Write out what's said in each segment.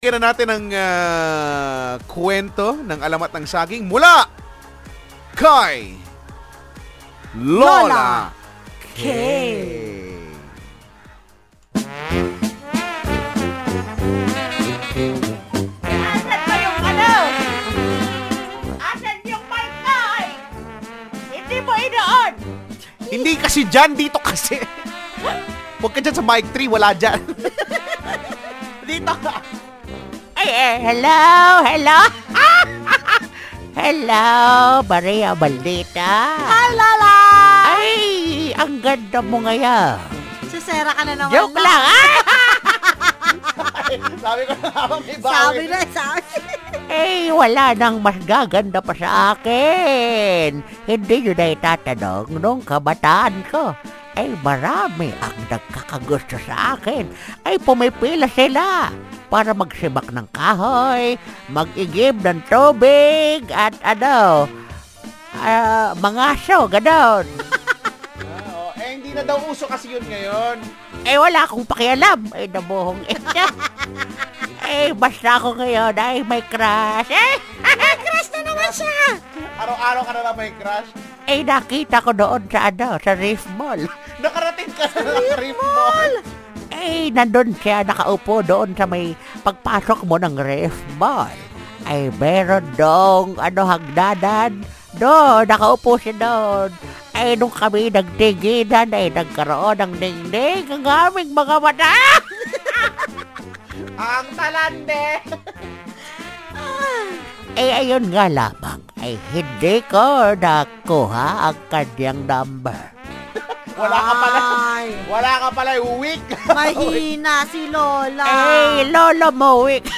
Kira natin ang ah, kwento ng alamat ng saging mula kay Lola, K. Asan ba yung ano? Asan yung mic ay? Hindi mo inoon. Hindi kasi dyan, dito kasi. Huwag ka dyan sa mic 3, wala dyan. dito ka. Ay, eh, hello, hello. hello, Maria Maldita. Halala! Ay, ang ganda mo ngayon. Sisera ka na naman. Joke na. lang, ah! sabi ko na may bawi. Sabi na, sabi. Eh, wala nang mas gaganda pa sa akin. Hindi nyo na itatanong nung kabataan ko. Ay, marami ang nagkakagusto sa akin. Ay, pumipila sila para magsibak ng kahoy, mag-igib ng tubig, at ano, ah, mga aso, ganon. Ah, oh, eh, hindi na daw uso kasi yun ngayon. Eh, wala akong pakialam. Ay, nabuhong ito. eh, basta ako ngayon ay may crush. Eh, Crush na naman siya! Araw-araw ka na lang may crush. eh, nakita ko doon sa ano, sa Reef Mall. Nakarating ka sa Reef Mall. Eh, nandun siya nakaupo doon sa may pagpasok mo ng Reef Mall. Ay, meron dong, ano, hagdanan. Doon, nakaupo siya doon. Ay, nung kami nagtinginan, ay nagkaroon ng dingding ang aming mga mata. Ang talande. Eh, ayun nga lamang, ay hindi ko nakuha ang kanyang number. Wala ka pala. Ay, Wala ka pala, weak. mahina si Lola. Eh, lolo mo, Wick.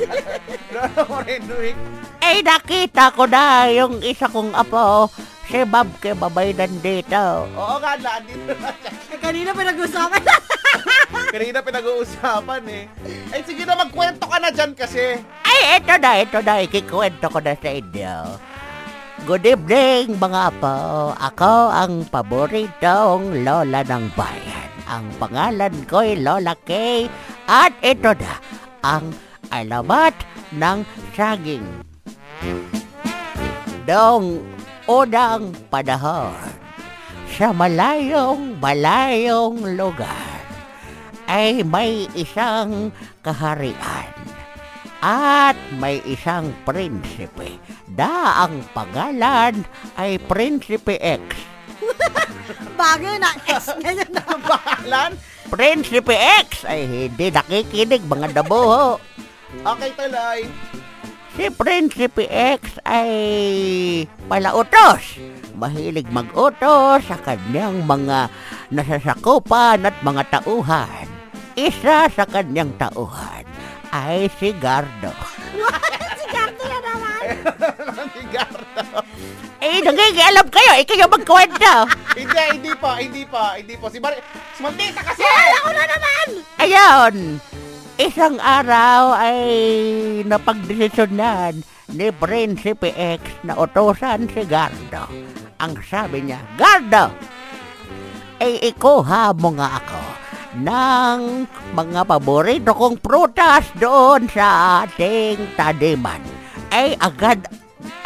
Lolo mo rin, weak. Eh, nakita ko na yung isa kong apo, si Bob Kebabay nandito. Oo nga, nandito na siya. Eh, kanina pinag-usapan Kanina pinag-uusapan eh. Eh sige na, magkwento ka na dyan kasi. Ay, eto na, eto na, ikikwento ko na sa inyo. Good evening, mga apo. Ako ang paboritong lola ng bayan. Ang pangalan ko'y Lola Kay. At ito na, ang alamat ng saging. Dong unang panahon, sa malayong malayong lugar, ay may isang kaharian at may isang prinsipe. Da ang pangalan ay Prinsipe X. Bagay na S niya yun. Ang pangalan? Prinsipe X ay hindi nakikinig mga dabuho. Okay, tuloy. Si Prinsipe X ay palautos. Mahilig mag-utos sa kanyang mga nasasakupan at mga tauhan. Isa sa kanyang tauhan ay si Gardo. Eh, nagigialam kayo. Ikaw yung magkwento. hindi, hindi pa, hindi pa, hindi pa. Si Mar... Si kasi! Ako na naman. Ayun, isang araw ay napagdesisyonan ni Prinsipe X na utosan si Gardo. Ang sabi niya, Gardo, ay ikuha mo nga ako ng mga paborito kong prutas doon sa ating taniman. Ay agad,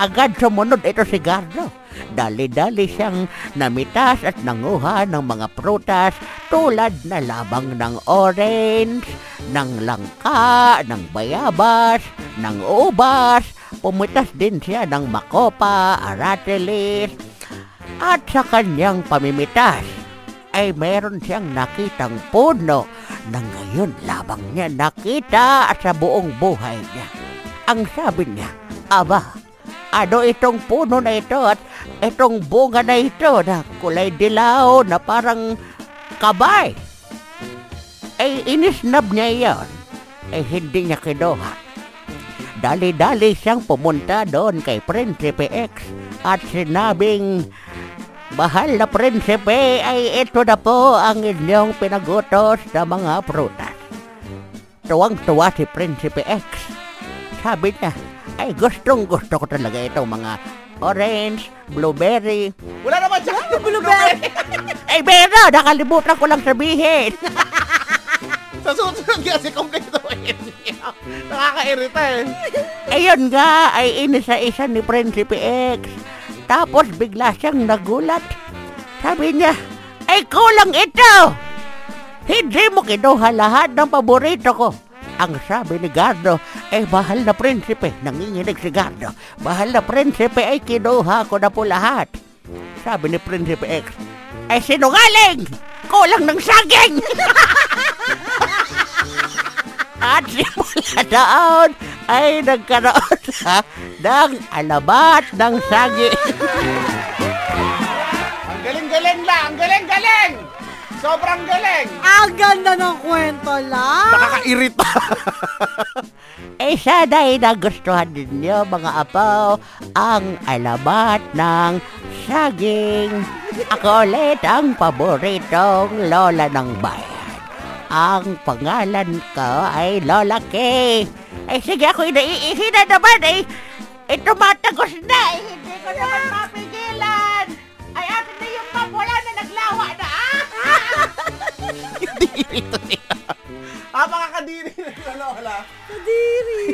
agad sumunod ito si Gardo. Dali-dali siyang namitas at nanguha ng mga prutas tulad na labang ng orange, ng langka, ng bayabas, ng ubas, pumitas din siya ng makopa, aratilis, at sa kanyang pamimitas ay meron siyang nakitang puno na ngayon labang niya nakita sa buong buhay niya. Ang sabi niya, Aba, ano itong puno na ito at itong bunga na ito na kulay dilaw na parang kabay? Ay inisnab niya iyon. Ay hindi niya kinuha. Dali-dali siyang pumunta doon kay Prinsipe X at sinabing, Mahal na prinsipe, ay ito na po ang inyong pinagutos na mga prutas. Tuwang-tuwa si Prinsipe X. Sabi niya, ay gustong gusto ko talaga itong mga orange, blueberry. Wala naman siya! Blueberry. Ay, pero nakalimutan ko lang sabihin. Sa susunod kasi niya. Nakakairita eh. Ayun nga ay inisa-isa ni Prinsipe X. Tapos bigla siyang nagulat. Sabi niya, ay kulang ito! Hindi mo kinuha lahat ng paborito ko. Ang sabi ni Gardo, ay bahal na prinsipe, nanginginig si Gardo. Bahal na prinsipe ay kinuha ko na po lahat. Sabi ni Prinsipe X, ay sinungaling! Kulang ng saging! At simula doon ay nagkaroon na ng alabat ng saging. Ang galing-galing lang! Ang galing-galing! Sobrang galing! Ang ganda ng kwento lang. Nakakairita. Eh sana'y nagustuhan ninyo mga apo ang alabat ng saging. Ako ulit ang paboritong lola ng bayan. Ang pangalan ko ay Lola Kay. Eh sige ako naiihi na naman eh. Eh tumatagos na eh. Hindi ko naman mapigil. Kadiri ito niya. Ah, baka kadiri na lola. Kadiri.